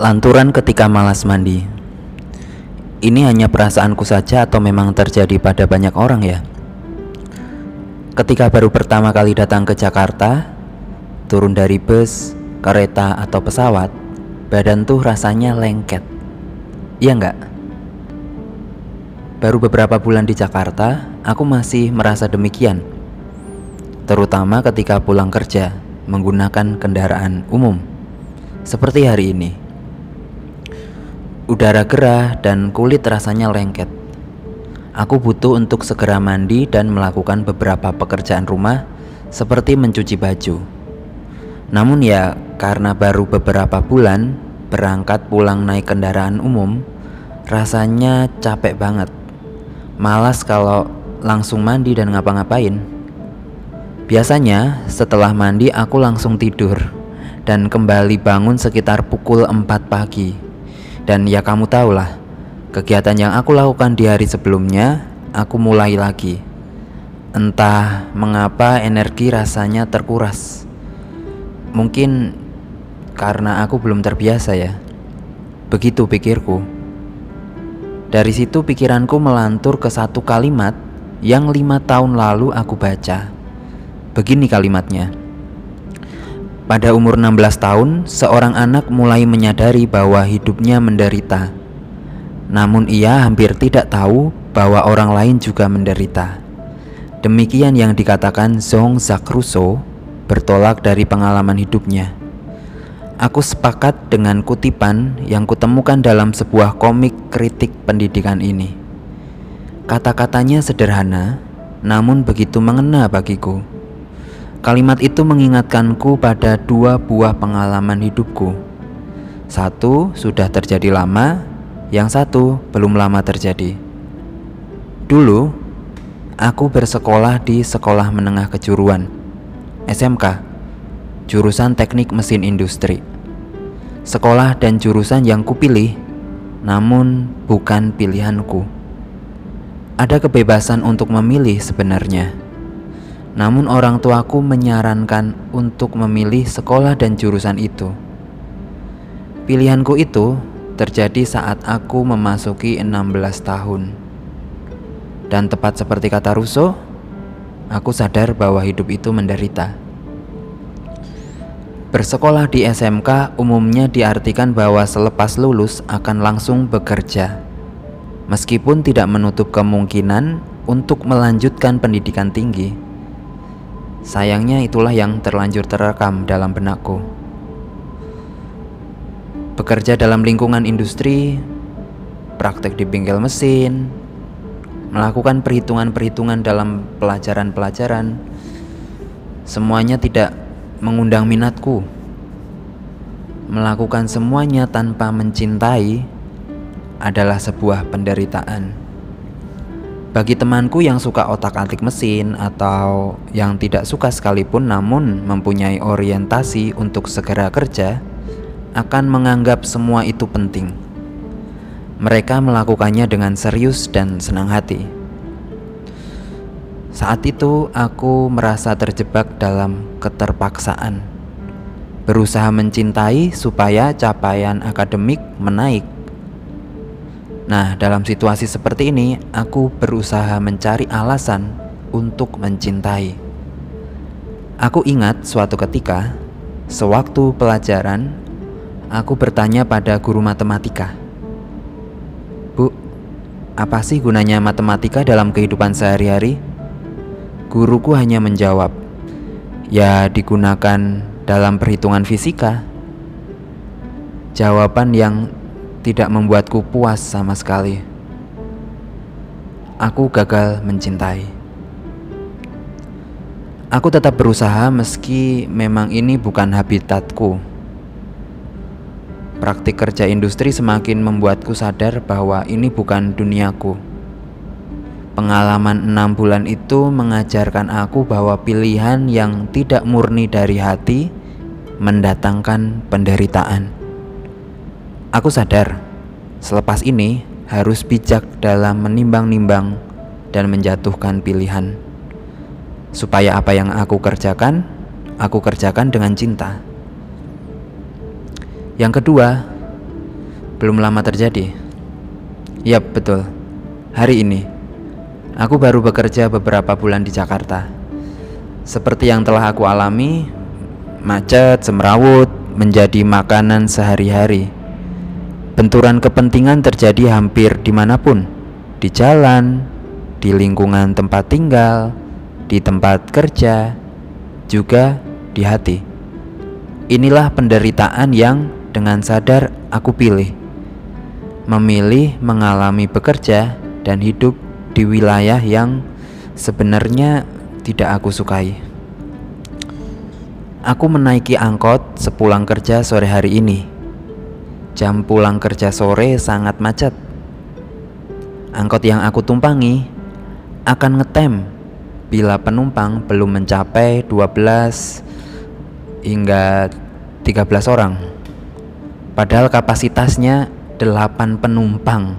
Lanturan ketika malas mandi. Ini hanya perasaanku saja atau memang terjadi pada banyak orang ya? Ketika baru pertama kali datang ke Jakarta, turun dari bus, kereta atau pesawat, badan tuh rasanya lengket. Iya nggak? Baru beberapa bulan di Jakarta, aku masih merasa demikian. Terutama ketika pulang kerja menggunakan kendaraan umum. Seperti hari ini. Udara gerah dan kulit rasanya lengket. Aku butuh untuk segera mandi dan melakukan beberapa pekerjaan rumah seperti mencuci baju. Namun ya, karena baru beberapa bulan berangkat pulang naik kendaraan umum, rasanya capek banget. Malas kalau langsung mandi dan ngapa-ngapain. Biasanya setelah mandi aku langsung tidur dan kembali bangun sekitar pukul 4 pagi. Dan ya kamu tahulah, kegiatan yang aku lakukan di hari sebelumnya, aku mulai lagi. Entah mengapa energi rasanya terkuras. Mungkin karena aku belum terbiasa ya. Begitu pikirku. Dari situ pikiranku melantur ke satu kalimat yang lima tahun lalu aku baca. Begini kalimatnya. Pada umur 16 tahun, seorang anak mulai menyadari bahwa hidupnya menderita. Namun ia hampir tidak tahu bahwa orang lain juga menderita. Demikian yang dikatakan Jacques Rousseau bertolak dari pengalaman hidupnya. Aku sepakat dengan kutipan yang kutemukan dalam sebuah komik kritik pendidikan ini. Kata-katanya sederhana, namun begitu mengena bagiku. Kalimat itu mengingatkanku pada dua buah pengalaman hidupku. Satu sudah terjadi lama, yang satu belum lama terjadi. Dulu, aku bersekolah di Sekolah Menengah Kejuruan, SMK, jurusan Teknik Mesin Industri sekolah dan jurusan yang kupilih, namun bukan pilihanku. Ada kebebasan untuk memilih sebenarnya. Namun orang tuaku menyarankan untuk memilih sekolah dan jurusan itu. Pilihanku itu terjadi saat aku memasuki 16 tahun. Dan tepat seperti kata Russo, aku sadar bahwa hidup itu menderita. Bersekolah di SMK umumnya diartikan bahwa selepas lulus akan langsung bekerja, meskipun tidak menutup kemungkinan untuk melanjutkan pendidikan tinggi. Sayangnya, itulah yang terlanjur terekam dalam benakku. Bekerja dalam lingkungan industri, praktek di bengkel mesin, melakukan perhitungan-perhitungan dalam pelajaran-pelajaran, semuanya tidak mengundang minatku. Melakukan semuanya tanpa mencintai adalah sebuah penderitaan. Bagi temanku yang suka otak-atik mesin atau yang tidak suka sekalipun namun mempunyai orientasi untuk segera kerja, akan menganggap semua itu penting. Mereka melakukannya dengan serius dan senang hati. Saat itu aku merasa terjebak dalam keterpaksaan, berusaha mencintai supaya capaian akademik menaik. Nah, dalam situasi seperti ini, aku berusaha mencari alasan untuk mencintai. Aku ingat suatu ketika, sewaktu pelajaran, aku bertanya pada guru matematika, "Bu, apa sih gunanya matematika dalam kehidupan sehari-hari?" Guruku hanya menjawab, "Ya, digunakan dalam perhitungan fisika." Jawaban yang tidak membuatku puas sama sekali. Aku gagal mencintai. Aku tetap berusaha meski memang ini bukan habitatku. Praktik kerja industri semakin membuatku sadar bahwa ini bukan duniaku. Pengalaman enam bulan itu mengajarkan aku bahwa pilihan yang tidak murni dari hati mendatangkan penderitaan. Aku sadar, selepas ini harus bijak dalam menimbang-nimbang dan menjatuhkan pilihan. Supaya apa yang aku kerjakan, aku kerjakan dengan cinta. Yang kedua, Belum lama terjadi. Yap, betul. Hari ini, aku baru bekerja beberapa bulan di Jakarta. Seperti yang telah aku alami, macet, semrawut, menjadi makanan sehari-hari. Benturan kepentingan terjadi hampir di mana pun, di jalan, di lingkungan tempat tinggal, di tempat kerja, juga di hati. Inilah penderitaan yang dengan sadar aku pilih memilih mengalami bekerja dan hidup di wilayah yang sebenarnya tidak aku sukai. Aku menaiki angkot sepulang kerja sore hari ini. Jam pulang kerja sore sangat macet. Angkot yang aku tumpangi akan ngetem bila penumpang belum mencapai 12 hingga 13 orang. Padahal kapasitasnya 8 penumpang.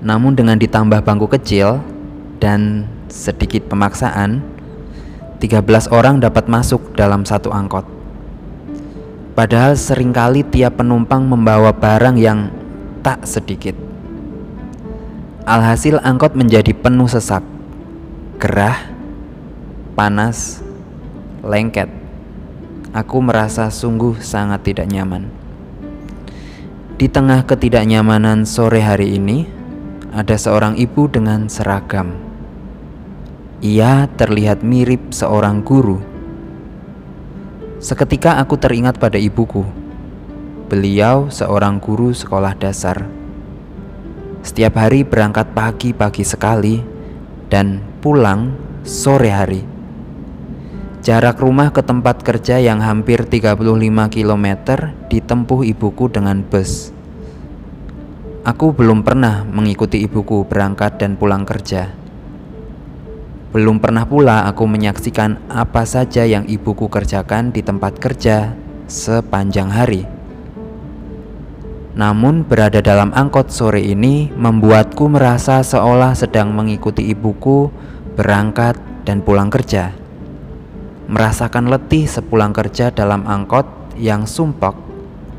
Namun dengan ditambah bangku kecil dan sedikit pemaksaan, 13 orang dapat masuk dalam satu angkot. Padahal sering kali tiap penumpang membawa barang yang tak sedikit. Alhasil angkot menjadi penuh sesak, gerah, panas, lengket. Aku merasa sungguh sangat tidak nyaman. Di tengah ketidaknyamanan sore hari ini, ada seorang ibu dengan seragam. Ia terlihat mirip seorang guru. Seketika aku teringat pada ibuku. Beliau seorang guru sekolah dasar. Setiap hari berangkat pagi-pagi sekali dan pulang sore hari. Jarak rumah ke tempat kerja yang hampir 35 km ditempuh ibuku dengan bus. Aku belum pernah mengikuti ibuku berangkat dan pulang kerja. Belum pernah pula aku menyaksikan apa saja yang ibuku kerjakan di tempat kerja sepanjang hari. Namun, berada dalam angkot sore ini membuatku merasa seolah sedang mengikuti ibuku berangkat dan pulang kerja merasakan letih sepulang kerja dalam angkot yang sumpek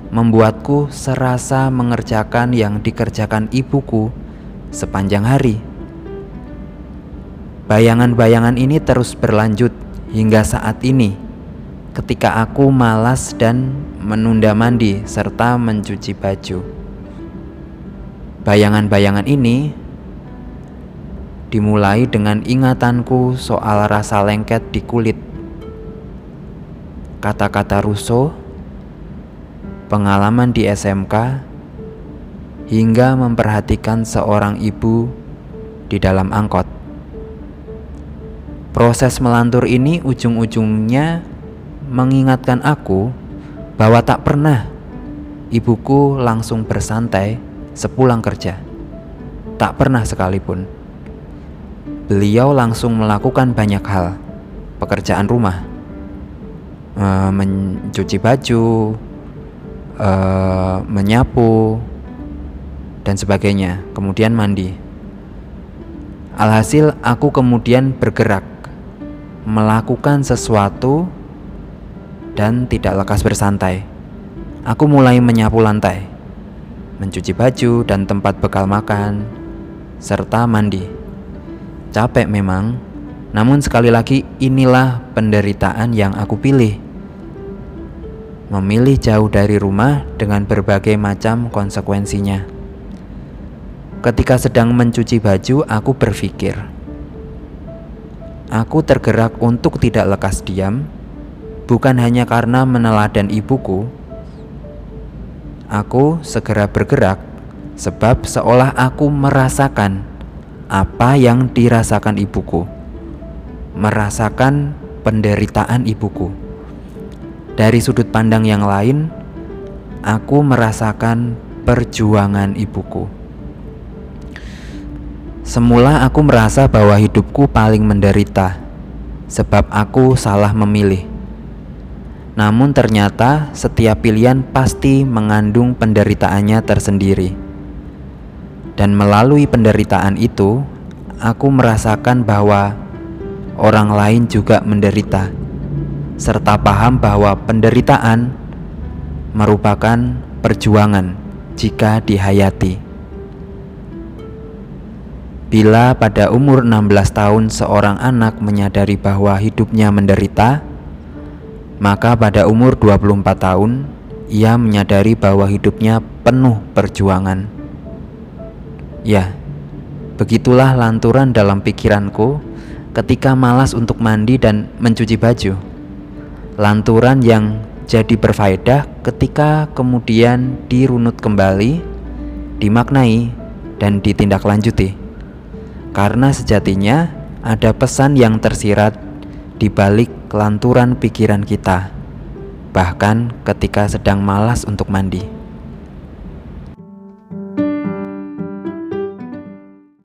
membuatku serasa mengerjakan yang dikerjakan ibuku sepanjang hari. Bayangan-bayangan ini terus berlanjut hingga saat ini ketika aku malas dan menunda mandi serta mencuci baju. Bayangan-bayangan ini dimulai dengan ingatanku soal rasa lengket di kulit kata-kata Russo, pengalaman di SMK, hingga memperhatikan seorang ibu di dalam angkot. Proses melantur ini ujung-ujungnya mengingatkan aku bahwa tak pernah ibuku langsung bersantai sepulang kerja. Tak pernah sekalipun. Beliau langsung melakukan banyak hal, pekerjaan rumah, uh, mencuci baju, uh, menyapu, dan sebagainya. Kemudian mandi. Alhasil, aku kemudian bergerak, melakukan sesuatu, dan tidak lekas bersantai. Aku mulai menyapu lantai, mencuci baju dan tempat bekal makan, serta mandi. Capek memang, namun, sekali lagi, inilah penderitaan yang aku pilih memilih jauh dari rumah dengan berbagai macam konsekuensinya. Ketika sedang mencuci baju, aku berpikir, aku tergerak untuk tidak lekas diam, bukan hanya karena meneladan ibuku. Aku segera bergerak sebab seolah aku merasakan apa yang dirasakan ibuku, merasakan penderitaan ibuku. Dari sudut pandang yang lain, aku merasakan perjuangan ibuku. Semula aku merasa bahwa hidupku paling menderita sebab aku salah memilih. Namun ternyata setiap pilihan pasti mengandung penderitaannya tersendiri. Dan melalui penderitaan itu, aku merasakan bahwa orang lain juga menderita serta paham bahwa penderitaan merupakan perjuangan jika dihayati. Bila pada umur 16 tahun seorang anak menyadari bahwa hidupnya menderita, maka pada umur 24 tahun ia menyadari bahwa hidupnya penuh perjuangan. Ya, begitulah lanturan dalam pikiranku ketika malas untuk mandi dan mencuci baju. Lanturan yang jadi berfaedah ketika kemudian dirunut kembali, dimaknai, dan ditindaklanjuti karena sejatinya ada pesan yang tersirat di balik kelanturan pikiran kita, bahkan ketika sedang malas untuk mandi.